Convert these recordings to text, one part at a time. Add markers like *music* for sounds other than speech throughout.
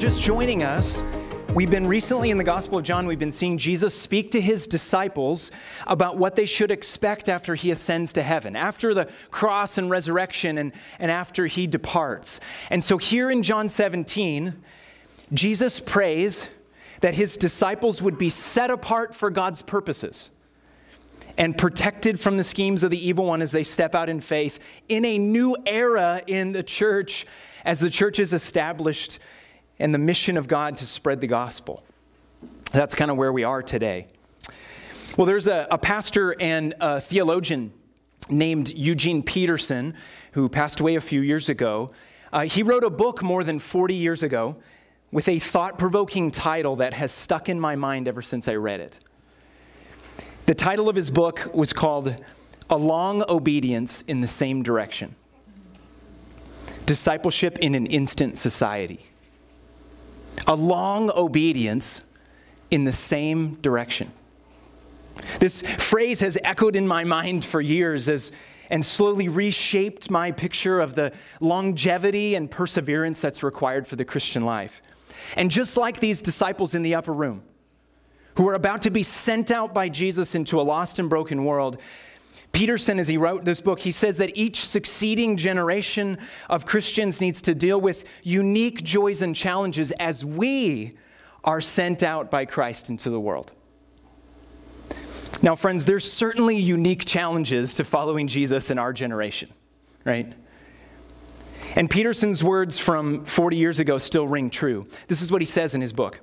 just joining us, we've been recently in the Gospel of John, we've been seeing Jesus speak to his disciples about what they should expect after he ascends to heaven, after the cross and resurrection, and, and after he departs. And so here in John 17, Jesus prays that his disciples would be set apart for God's purposes and protected from the schemes of the evil one as they step out in faith in a new era in the church as the church is established and the mission of God to spread the gospel. That's kind of where we are today. Well, there's a, a pastor and a theologian named Eugene Peterson who passed away a few years ago. Uh, he wrote a book more than 40 years ago with a thought provoking title that has stuck in my mind ever since I read it. The title of his book was called A Long Obedience in the Same Direction Discipleship in an Instant Society. A long obedience in the same direction. This phrase has echoed in my mind for years as, and slowly reshaped my picture of the longevity and perseverance that's required for the Christian life. And just like these disciples in the upper room, who are about to be sent out by Jesus into a lost and broken world, Peterson, as he wrote this book, he says that each succeeding generation of Christians needs to deal with unique joys and challenges as we are sent out by Christ into the world. Now, friends, there's certainly unique challenges to following Jesus in our generation, right? And Peterson's words from 40 years ago still ring true. This is what he says in his book.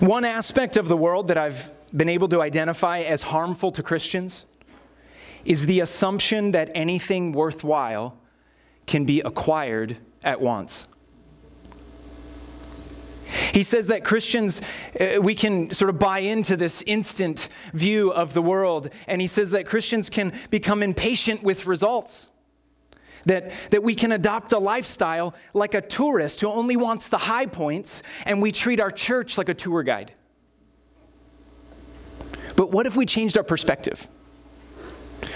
One aspect of the world that I've been able to identify as harmful to Christians is the assumption that anything worthwhile can be acquired at once. He says that Christians, uh, we can sort of buy into this instant view of the world, and he says that Christians can become impatient with results. That, that we can adopt a lifestyle like a tourist who only wants the high points, and we treat our church like a tour guide. But what if we changed our perspective?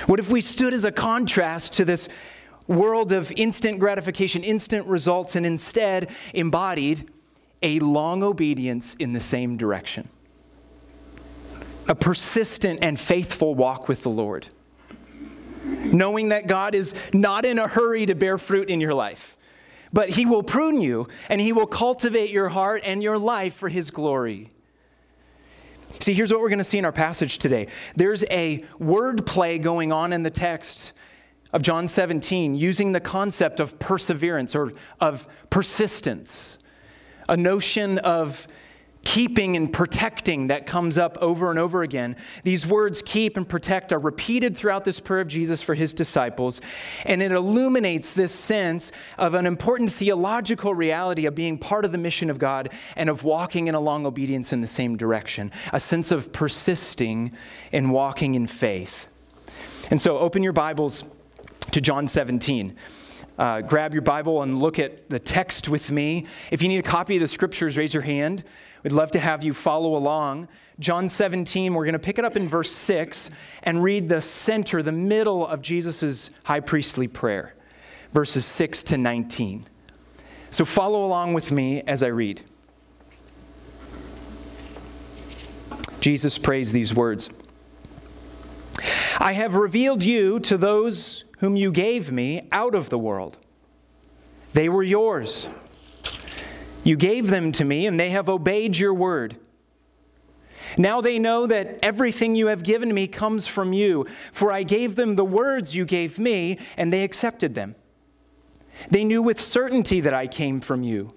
What if we stood as a contrast to this world of instant gratification, instant results, and instead embodied a long obedience in the same direction? A persistent and faithful walk with the Lord knowing that God is not in a hurry to bear fruit in your life, but He will prune you and He will cultivate your heart and your life for His glory. See, here's what we're going to see in our passage today. There's a word play going on in the text of John 17 using the concept of perseverance or of persistence, a notion of keeping and protecting that comes up over and over again. These words, keep and protect, are repeated throughout this prayer of Jesus for his disciples, and it illuminates this sense of an important theological reality of being part of the mission of God and of walking in a long obedience in the same direction, a sense of persisting in walking in faith. And so, open your Bibles to John 17. Uh, grab your Bible and look at the text with me. If you need a copy of the scriptures, raise your hand. We'd love to have you follow along. John 17, we're going to pick it up in verse 6 and read the center, the middle of Jesus' high priestly prayer, verses 6 to 19. So follow along with me as I read. Jesus prays these words I have revealed you to those whom you gave me out of the world. They were yours you gave them to me, and they have obeyed your word. Now they know that everything you have given me comes from you, for I gave them the words you gave me, and they accepted them. They knew with certainty that I came from you,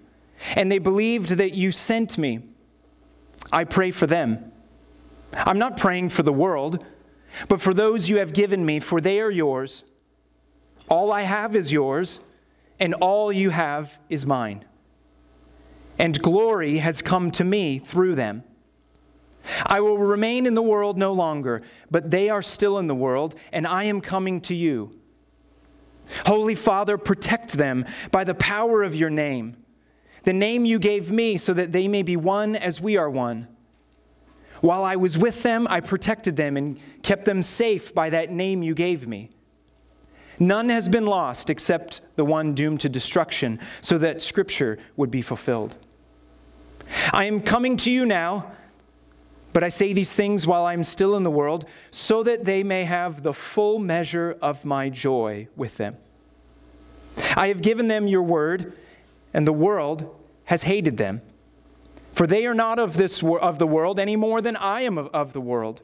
and they believed that you sent me. I pray for them. I'm not praying for the world, but for those you have given me, for they are yours. All I have is yours, and all you have is mine and glory has come to me through them. I will remain in the world no longer, but they are still in the world, and I am coming to you. Holy Father, protect them by the power of your name, the name you gave me, so that they may be one as we are one. While I was with them, I protected them and kept them safe by that name you gave me. None has been lost except the one doomed to destruction, so that Scripture would be fulfilled. I am coming to you now, but I say these things while I am still in the world, so that they may have the full measure of my joy with them. I have given them your word, and the world has hated them. For they are not of, this, of the world any more than I am of, of the world.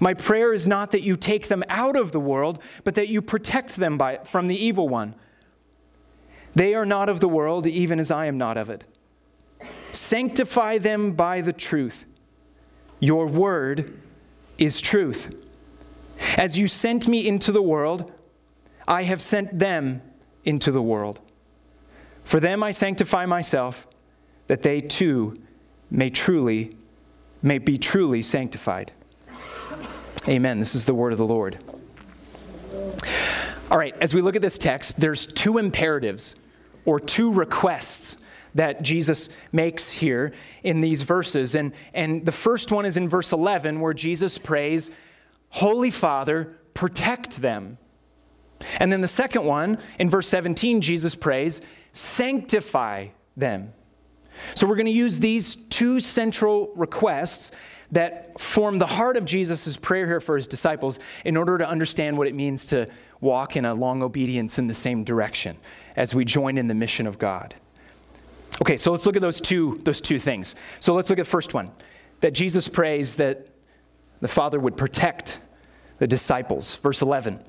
My prayer is not that you take them out of the world, but that you protect them by, from the evil one. They are not of the world, even as I am not of it. Sanctify them by the truth. Your word is truth. As you sent me into the world, I have sent them into the world. For them I sanctify myself, that they too may truly may be truly sanctified. Amen. This is the word of the Lord. All right, as we look at this text, there's two imperatives or two requests that Jesus makes here in these verses. And, and the first one is in verse 11, where Jesus prays, Holy Father, protect them. And then the second one, in verse 17, Jesus prays, Sanctify them. So we're going to use these two central requests that form the heart of Jesus' prayer here for his disciples in order to understand what it means to walk in a long obedience in the same direction as we join in the mission of God. Okay, so let's look at those two, those two things. So let's look at the first one that Jesus prays that the Father would protect the disciples. Verse 11.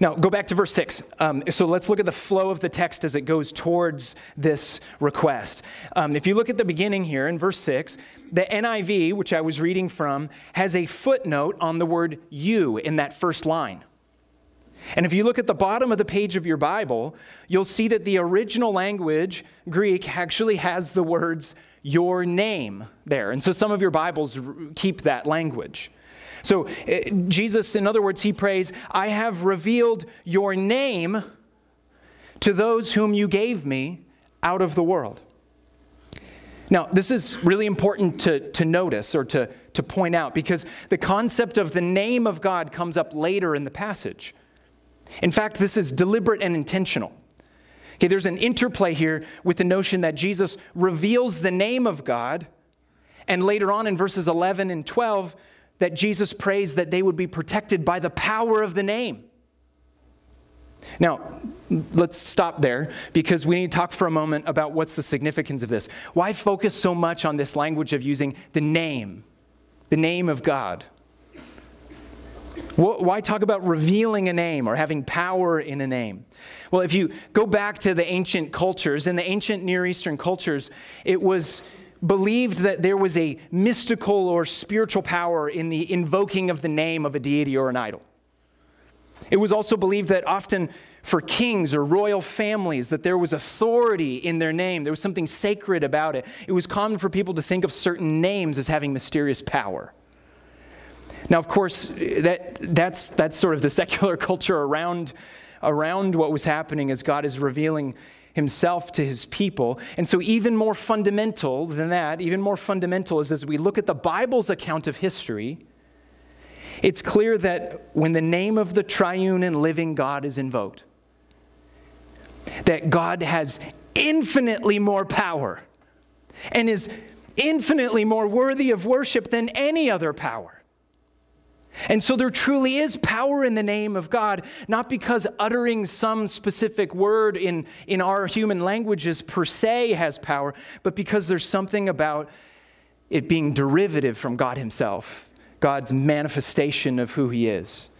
Now, go back to verse 6. Um, so let's look at the flow of the text as it goes towards this request. Um, if you look at the beginning here in verse 6, the NIV, which I was reading from, has a footnote on the word you in that first line. And if you look at the bottom of the page of your Bible, you'll see that the original language, Greek, actually has the words your name there. And so some of your Bibles keep that language. So uh, Jesus, in other words, he prays, I have revealed your name to those whom you gave me out of the world. Now, this is really important to, to notice or to, to point out because the concept of the name of God comes up later in the passage. In fact, this is deliberate and intentional. Okay, there's an interplay here with the notion that Jesus reveals the name of God, and later on in verses 11 and 12, that Jesus prays that they would be protected by the power of the name. Now, let's stop there because we need to talk for a moment about what's the significance of this. Why focus so much on this language of using the name, the name of God? Why talk about revealing a name or having power in a name? Well, if you go back to the ancient cultures, in the ancient Near Eastern cultures, it was believed that there was a mystical or spiritual power in the invoking of the name of a deity or an idol. It was also believed that often for kings or royal families that there was authority in their name. There was something sacred about it. It was common for people to think of certain names as having mysterious power. Now, of course, that, that's, that's sort of the *laughs* secular culture around, around what was happening as God is revealing himself to his people. And so, even more fundamental than that, even more fundamental is as we look at the Bible's account of history, it's clear that when the name of the triune and living God is invoked, that God has infinitely more power and is infinitely more worthy of worship than any other power. And so there truly is power in the name of God, not because uttering some specific word in, in our human languages per se has power, but because there's something about it being derivative from God Himself, God's manifestation of who He is.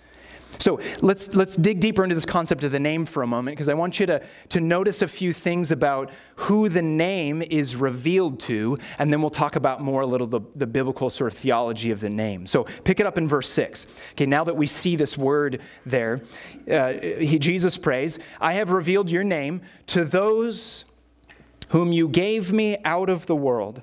So let's, let's dig deeper into this concept of the name for a moment, because I want you to, to notice a few things about who the name is revealed to, and then we'll talk about more a little the, the biblical sort of theology of the name. So pick it up in verse 6. Okay, now that we see this word there, uh, he, Jesus prays, I have revealed your name to those whom you gave me out of the world.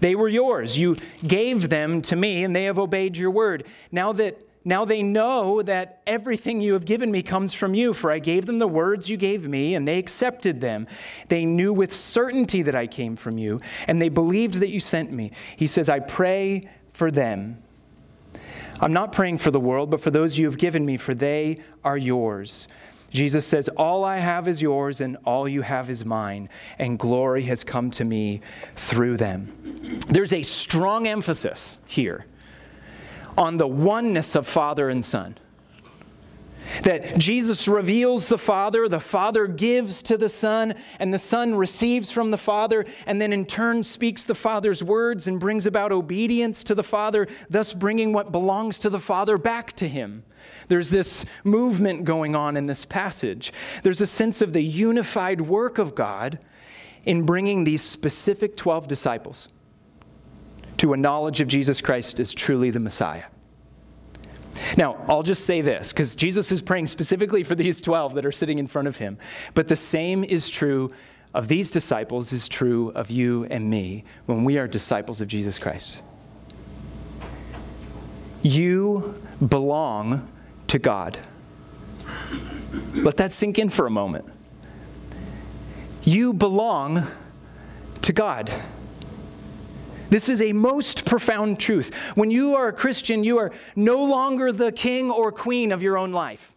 They were yours. You gave them to me, and they have obeyed your word. Now that now they know that everything you have given me comes from you, for I gave them the words you gave me, and they accepted them. They knew with certainty that I came from you, and they believed that you sent me. He says, I pray for them. I'm not praying for the world, but for those you have given me, for they are yours. Jesus says, All I have is yours, and all you have is mine, and glory has come to me through them. There's a strong emphasis here on the oneness of Father and Son. That Jesus reveals the Father, the Father gives to the Son, and the Son receives from the Father, and then in turn speaks the Father's words and brings about obedience to the Father, thus bringing what belongs to the Father back to Him. There's this movement going on in this passage. There's a sense of the unified work of God in bringing these specific 12 disciples to a knowledge of Jesus Christ as truly the Messiah. Now, I'll just say this because Jesus is praying specifically for these 12 that are sitting in front of him. But the same is true of these disciples, is true of you and me when we are disciples of Jesus Christ. You belong to God. Let that sink in for a moment. You belong to God. This is a most profound truth. When you are a Christian, you are no longer the king or queen of your own life.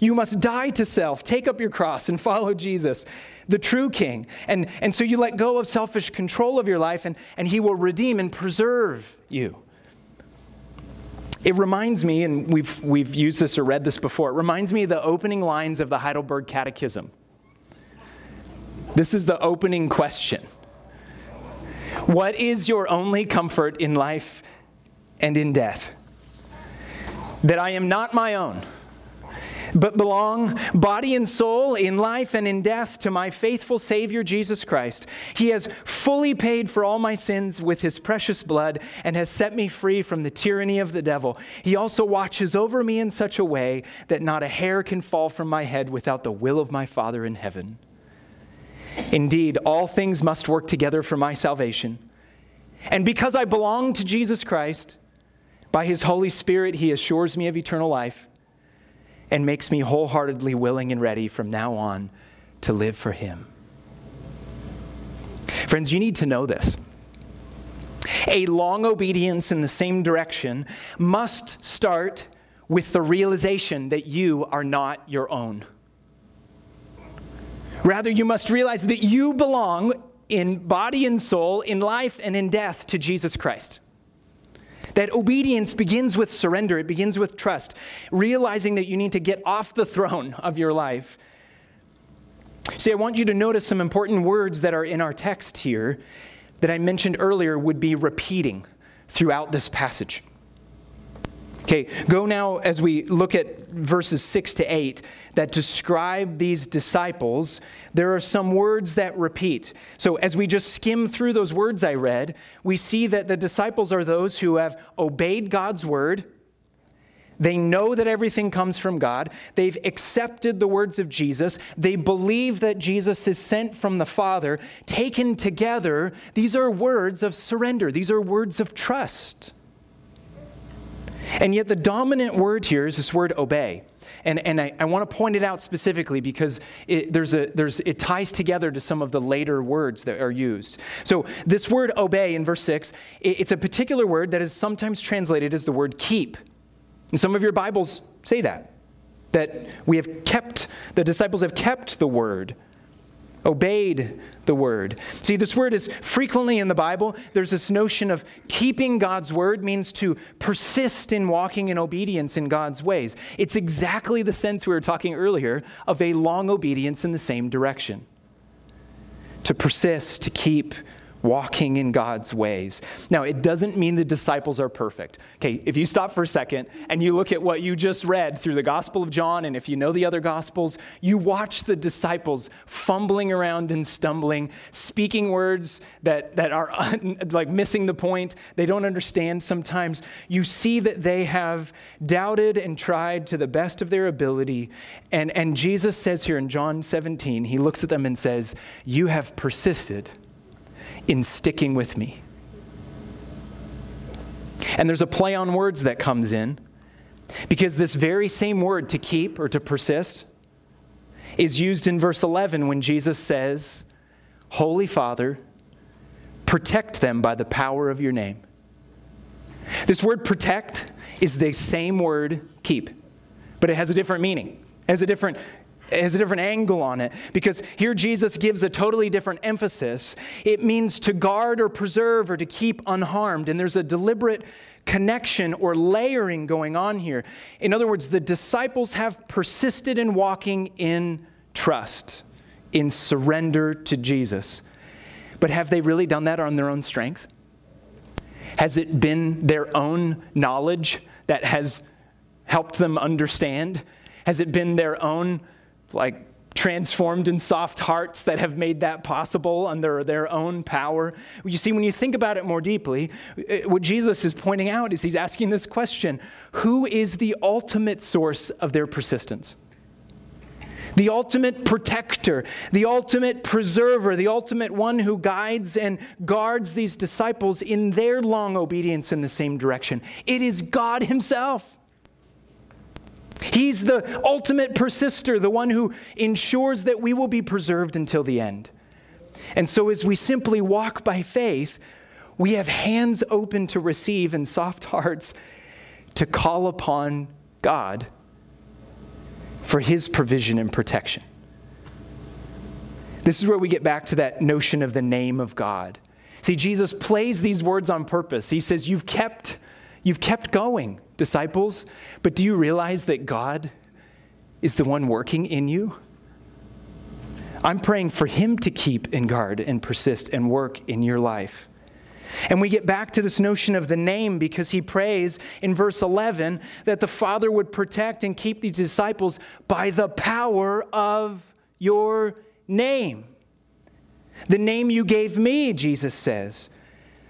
You must die to self, take up your cross, and follow Jesus, the true king. And, and so you let go of selfish control of your life, and, and he will redeem and preserve you. It reminds me, and we've, we've used this or read this before, it reminds me of the opening lines of the Heidelberg Catechism. This is the opening question. What is your only comfort in life and in death? That I am not my own, but belong body and soul in life and in death to my faithful Savior Jesus Christ. He has fully paid for all my sins with his precious blood and has set me free from the tyranny of the devil. He also watches over me in such a way that not a hair can fall from my head without the will of my Father in heaven. Indeed, all things must work together for my salvation. And because I belong to Jesus Christ, by his Holy Spirit, he assures me of eternal life and makes me wholeheartedly willing and ready from now on to live for him. Friends, you need to know this. A long obedience in the same direction must start with the realization that you are not your own. Rather, you must realize that you belong in body and soul, in life and in death to Jesus Christ. That obedience begins with surrender, it begins with trust, realizing that you need to get off the throne of your life. See, I want you to notice some important words that are in our text here that I mentioned earlier would be repeating throughout this passage. Okay, go now as we look at verses 6 to 8 that describe these disciples. There are some words that repeat. So, as we just skim through those words I read, we see that the disciples are those who have obeyed God's word. They know that everything comes from God. They've accepted the words of Jesus. They believe that Jesus is sent from the Father. Taken together, these are words of surrender, these are words of trust. And yet, the dominant word here is this word obey. And, and I, I want to point it out specifically because it, there's a, there's, it ties together to some of the later words that are used. So, this word obey in verse 6, it, it's a particular word that is sometimes translated as the word keep. And some of your Bibles say that, that we have kept, the disciples have kept the word obeyed the word. See, this word is frequently in the Bible. There's this notion of keeping God's word means to persist in walking in obedience in God's ways. It's exactly the sense we were talking earlier of a long obedience in the same direction. To persist, to keep, walking in God's ways. Now, it doesn't mean the disciples are perfect. Okay, if you stop for a second and you look at what you just read through the Gospel of John, and if you know the other Gospels, you watch the disciples fumbling around and stumbling, speaking words that, that are un, *laughs* like missing the point, they don't understand sometimes. You see that they have doubted and tried to the best of their ability. And, and Jesus says here in John 17, he looks at them and says, You have persisted in sticking with me. And there's a play on words that comes in because this very same word to keep or to persist is used in verse 11 when Jesus says, Holy Father, protect them by the power of your name. This word protect is the same word keep, but it has a different meaning, it has a different has a different angle on it because here Jesus gives a totally different emphasis. It means to guard or preserve or to keep unharmed, and there's a deliberate connection or layering going on here. In other words, the disciples have persisted in walking in trust, in surrender to Jesus. But have they really done that on their own strength? Has it been their own knowledge that has helped them understand? Has it been their own, like, transformed and soft hearts that have made that possible under their own power? You see, when you think about it more deeply, uh, what Jesus is pointing out is he's asking this question Who is the ultimate source of their persistence? the ultimate protector, the ultimate preserver, the ultimate one who guides and guards these disciples in their long obedience in the same direction. It is God Himself. He's the ultimate persister, the one who ensures that we will be preserved until the end. And so, as we simply walk by faith, we have hands open to receive and soft *laughs* hearts to call upon God for his provision and protection. This is where we get back to that notion of the name of God. See, Jesus plays these words on purpose. He says, You've kept, you've kept going, disciples, but do you realize that God is the one working in you? I'm praying for Him to keep and guard and persist and work in your life. And we get back to this notion of the name because he prays in verse 11 that the Father would protect and keep these disciples by the power of your name. The name you gave me, Jesus says,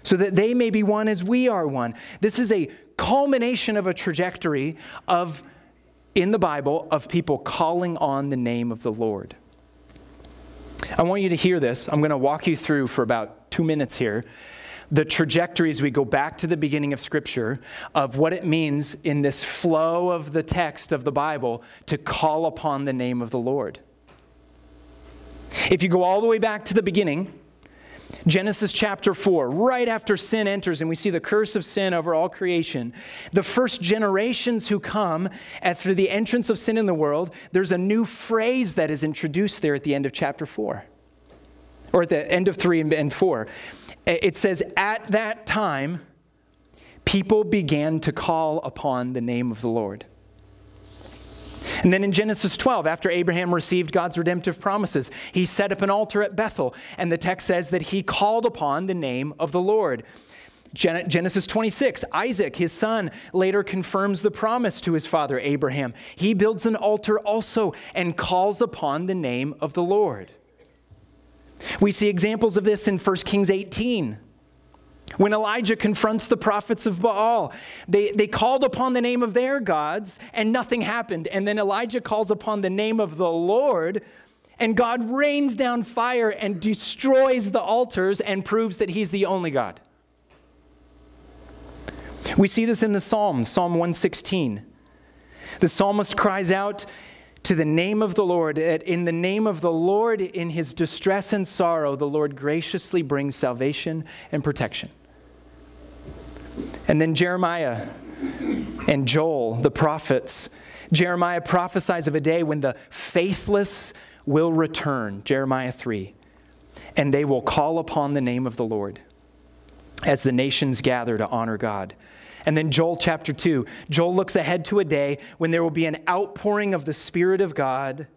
so that they may be one as we are one. This is a culmination of a trajectory of in the Bible of people calling on the name of the Lord. I want you to hear this. I'm going to walk you through for about 2 minutes here the trajectory as we go back to the beginning of Scripture of what it means in this flow of the text of the Bible to call upon the name of the Lord. If you go all the way back to the beginning, Genesis chapter 4, right after sin enters and we see the curse of sin over all creation, the first generations who come after the entrance of sin in the world, there's a new phrase that is introduced there at the end of chapter 4, or at the end of 3 and 4. It says, At that time, people began to call upon the name of the Lord. And then in Genesis 12, after Abraham received God's redemptive promises, he set up an altar at Bethel, and the text says that he called upon the name of the Lord. Genesis 26, Isaac, his son, later confirms the promise to his father Abraham. He builds an altar also and calls upon the name of the Lord. We see examples of this in 1 Kings 18. When Elijah confronts the prophets of Baal, they, they called upon the name of their gods and nothing happened. And then Elijah calls upon the name of the Lord, and God rains down fire and destroys the altars and proves that he's the only God. We see this in the Psalms, Psalm 116. The psalmist cries out, to the name of the Lord. In the name of the Lord, in his distress and sorrow, the Lord graciously brings salvation and protection. And then Jeremiah and Joel, the prophets, Jeremiah prophesies of a day when the faithless will return, Jeremiah 3, and they will call upon the name of the Lord as the nations gather to honor God. And then Joel chapter 2. Joel looks ahead to a day when there will be an outpouring of the Spirit of God,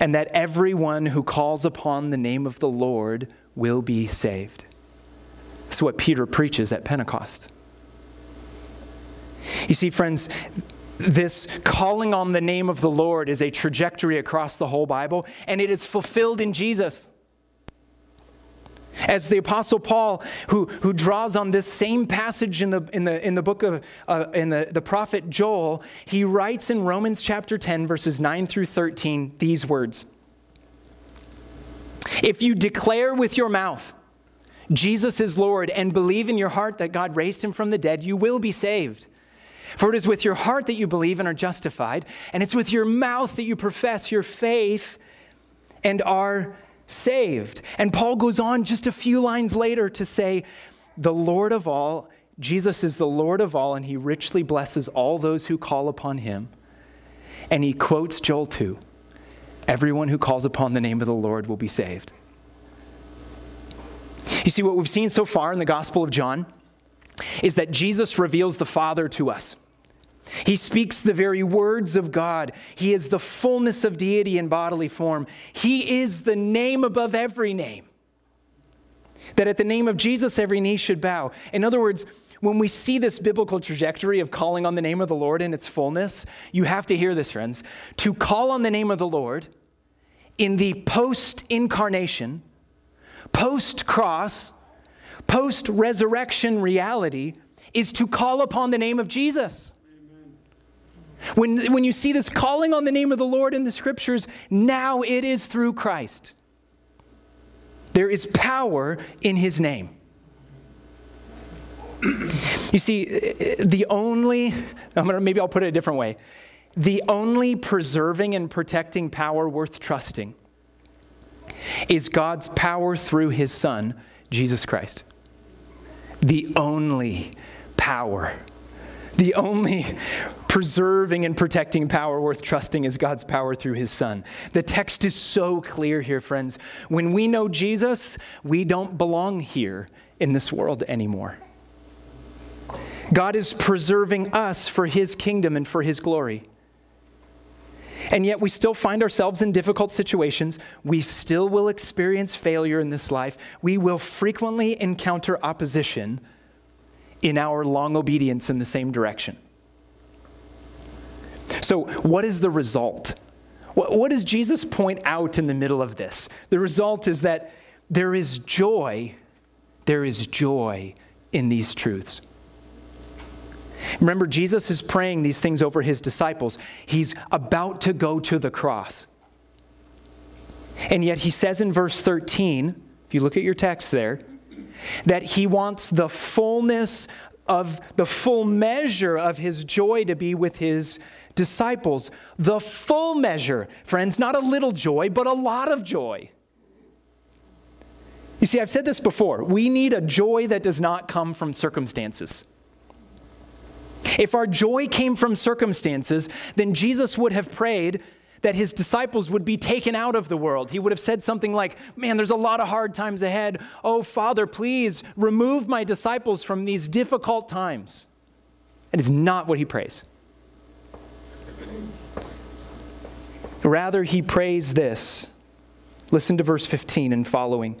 and that everyone who calls upon the name of the Lord will be saved. That's what Peter preaches at Pentecost. You see, friends, this calling on the name of the Lord is a trajectory across the whole Bible, and it is fulfilled in Jesus. As the Apostle Paul, who, who draws on this same passage in the, in the, in the book of uh, in the, the prophet Joel, he writes in Romans chapter 10, verses 9 through 13, these words If you declare with your mouth, Jesus is Lord, and believe in your heart that God raised him from the dead, you will be saved. For it is with your heart that you believe and are justified, and it's with your mouth that you profess your faith and are saved. And Paul goes on just a few lines later to say, The Lord of all Jesus is the Lord of all, and he richly blesses all those who call upon him. And he quotes Joel 2 Everyone who calls upon the name of the Lord will be saved. You see, what we've seen so far in the Gospel of John is that Jesus reveals the Father to us. He speaks the very words of God. He is the fullness of deity in bodily form. He is the name above every name. That at the name of Jesus, every knee should bow. In other words, when we see this biblical trajectory of calling on the name of the Lord in its fullness, you have to hear this, friends. To call on the name of the Lord in the post incarnation, post cross, post resurrection reality is to call upon the name of Jesus. When, when you see this calling on the name of the Lord in the scriptures, now it is through Christ. There is power in his name. You see, the only, I'm gonna, maybe I'll put it a different way. The only preserving and protecting power worth trusting is God's power through his Son, Jesus Christ. The only power, the only preserving and protecting power worth trusting is God's power through his Son. The text is so clear here, friends. When we know Jesus, we don't belong here in this world anymore. God is preserving us for his kingdom and for his glory. And yet, we still find ourselves in difficult situations. We still will experience failure in this life. We will frequently encounter opposition in our long obedience in the same direction. So, what is the result? What, does Jesus point out in the middle of this? The result is that there is joy, there is joy in these truths. Remember, Jesus is praying these things over his disciples. He's about to go to the cross. And yet he says in verse 13, if you look at your text there, that he wants the fullness of the full measure of his joy to be with his disciples. The full measure, friends, not a little joy, but a lot of joy. You see, I've said this before. We need a joy that does not come from circumstances. If our joy came from circumstances, then Jesus would have prayed that his disciples would be taken out of the world. He would have said something like, Man, there's a lot of hard times ahead. Oh, Father, please remove my disciples from these difficult times. That is not what he prays. Rather, he prays this. Listen to verse 15 and following.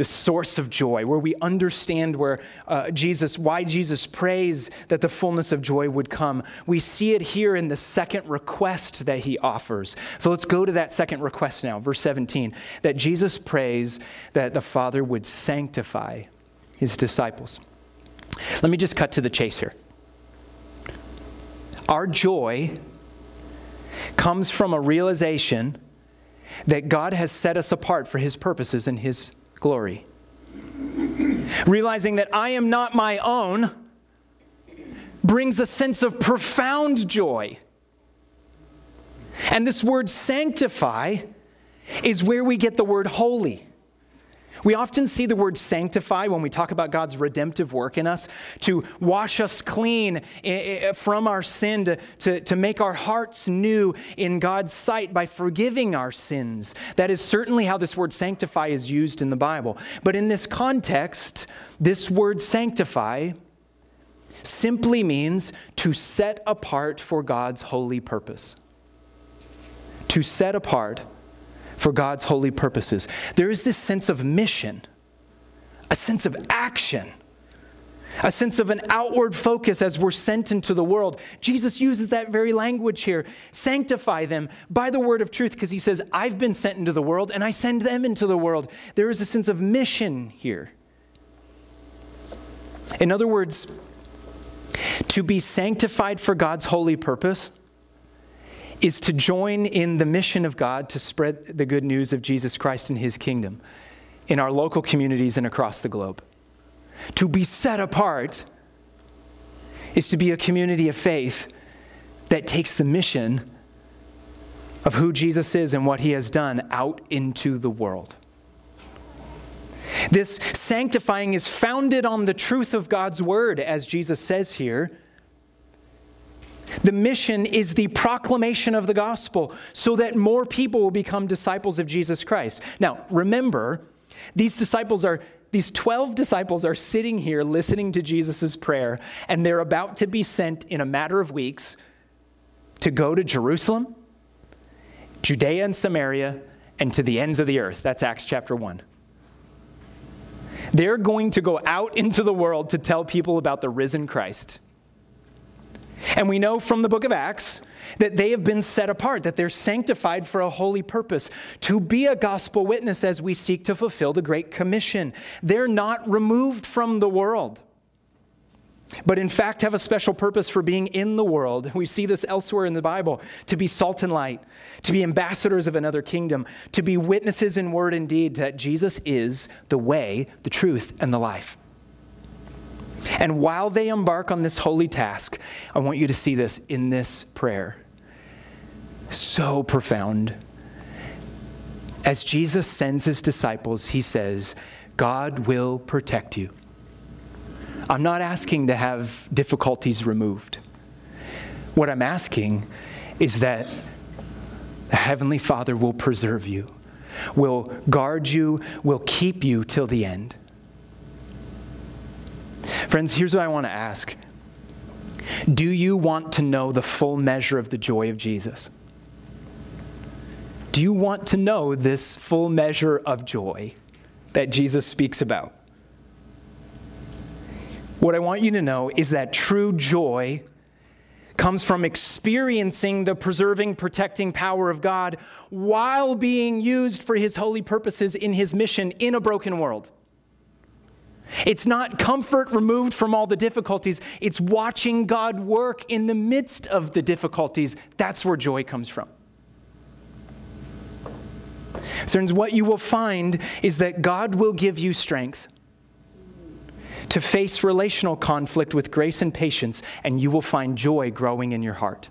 the source of joy, where we understand where uh, Jesus, why Jesus prays that the fullness of joy would come. We see it here in the second request that he offers. So let's go to that second request now, verse 17, that Jesus prays that the Father would sanctify his disciples. Let me just cut to the chase here. Our joy comes from a realization that God has set us apart for his purposes and his glory. Realizing that I am not my own brings a sense of profound joy. And this word sanctify is where we get the word holy. We often see the word sanctify when we talk about God's redemptive work in us to wash us clean eh, eh, eh, from our sin, to, to, to make our hearts new in God's sight by forgiving our sins. That is certainly how this word sanctify is used in the Bible. But in this context, this word sanctify simply means to set apart for God's holy purpose. To set apart for God's holy purposes. There is this sense of mission, a sense of action, a sense of an outward focus as we're sent into the world. Jesus uses that very language here sanctify them by the word of truth, because he says, I've been sent into the world and I send them into the world. There is a sense of mission here. In other words, to be sanctified for God's holy purpose is to join in the mission of God to spread the good news of Jesus Christ and his kingdom in our local communities and across the globe. To be set apart is to be a community of faith that takes the mission of who Jesus is and what he has done out into the world. This sanctifying is founded on the truth of God's word, as Jesus says here. The mission is the proclamation of the gospel so that more people will become disciples of Jesus Christ. Now, remember, these disciples are these 12 disciples are sitting here listening to Jesus' prayer, and they're about to be sent in a matter of weeks to go to Jerusalem, Judea and Samaria, and to the ends of the earth. That's Acts chapter 1. They're going to go out into the world to tell people about the risen Christ. And we know from the book of Acts that they have been set apart, that they're sanctified for a holy purpose, to be a gospel witness as we seek to fulfill the Great Commission. They're not removed from the world but in fact have a special purpose for being in the world. We see this elsewhere in the Bible to be salt and light, to be ambassadors of another kingdom, to be witnesses in word and deed that Jesus is the way, the truth, and the life. And while they embark on this holy task, I want you to see this in this prayer. So profound. As Jesus sends his disciples, he says, God will protect you. I'm not asking to have difficulties removed. What I'm asking is that the Heavenly Father will preserve you, will guard you, will keep you till the end. Friends, here's what I want to ask Do you want to know the full measure of the joy of Jesus? Do you want to know this full measure of joy that Jesus speaks about? What I want you to know is that true joy comes from experiencing the preserving, protecting power of God while being used for his holy purposes in his mission in a broken world. It's not comfort removed from all the difficulties, it's watching God work in the midst of the difficulties. That's where joy comes from. Friends, what you will find is that God will give you strength to face relational conflict with grace and patience, and you will find joy growing in your heart.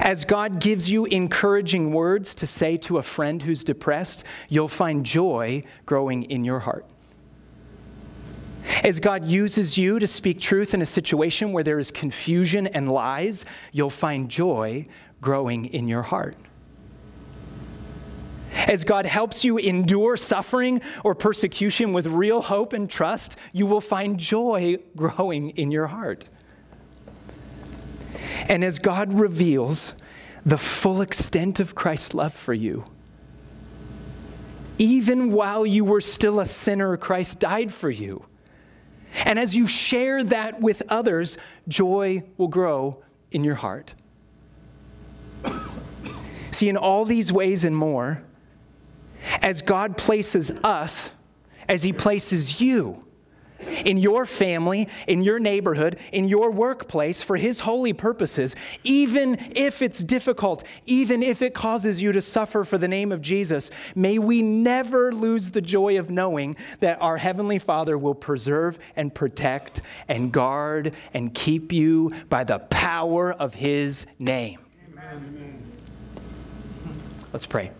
As God gives you encouraging words to say to a friend who's depressed, you'll find joy growing in your heart. As God uses you to speak truth in a situation where there is confusion and lies, you'll find joy growing in your heart. As God helps you endure suffering or persecution with real hope and trust, you will find joy *laughs* growing in your heart. And as God reveals the full extent of Christ's love for you, even while you were still a sinner, Christ died for you. And as you share that with others, joy will grow in your heart. See, in all these ways and more, as God places us, as He places you in your family, in your neighborhood, in your workplace for His holy purposes, even if it's difficult, even if it causes you to suffer for the name of Jesus, may we never lose the joy of knowing that our Heavenly Father will preserve and protect and guard and keep you by the power of His name. Amen. Let's pray.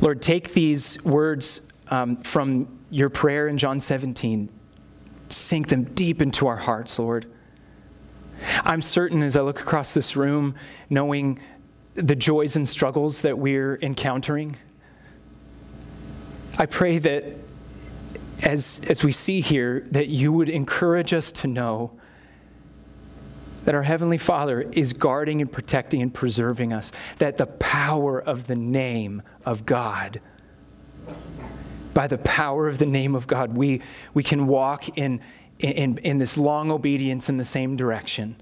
Lord, take these words um, from your prayer in John 17, sink them deep into our hearts, Lord. I'm certain as I look across this room, knowing the joys and struggles that we're encountering, I pray that as, as we see here, that you would encourage us to know that our Heavenly Father is guarding and protecting and preserving us, that the power of the name of God, by the power of the name of God, we, we can walk in, in, in this long obedience in the same direction.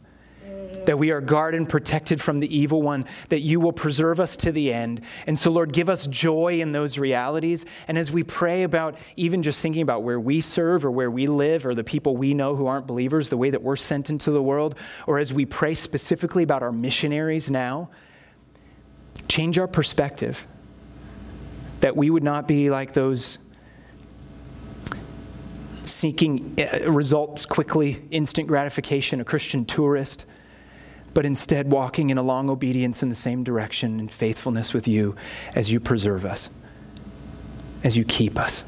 that we are guarded and protected from the evil one, that you will preserve us to the end. And so, Lord, give us joy in those realities. And as we pray about even just thinking about where we serve or where we live or the people we know who aren't believers, the way that we're sent into the world, or as we pray specifically about our missionaries now, change our perspective. That we would not be like those seeking uh, results quickly, instant gratification, a Christian tourist, but instead walking in a long obedience in the same direction and faithfulness with you as you preserve us, as you keep us.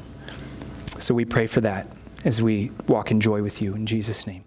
So we pray for that as we walk in joy with you in Jesus' name.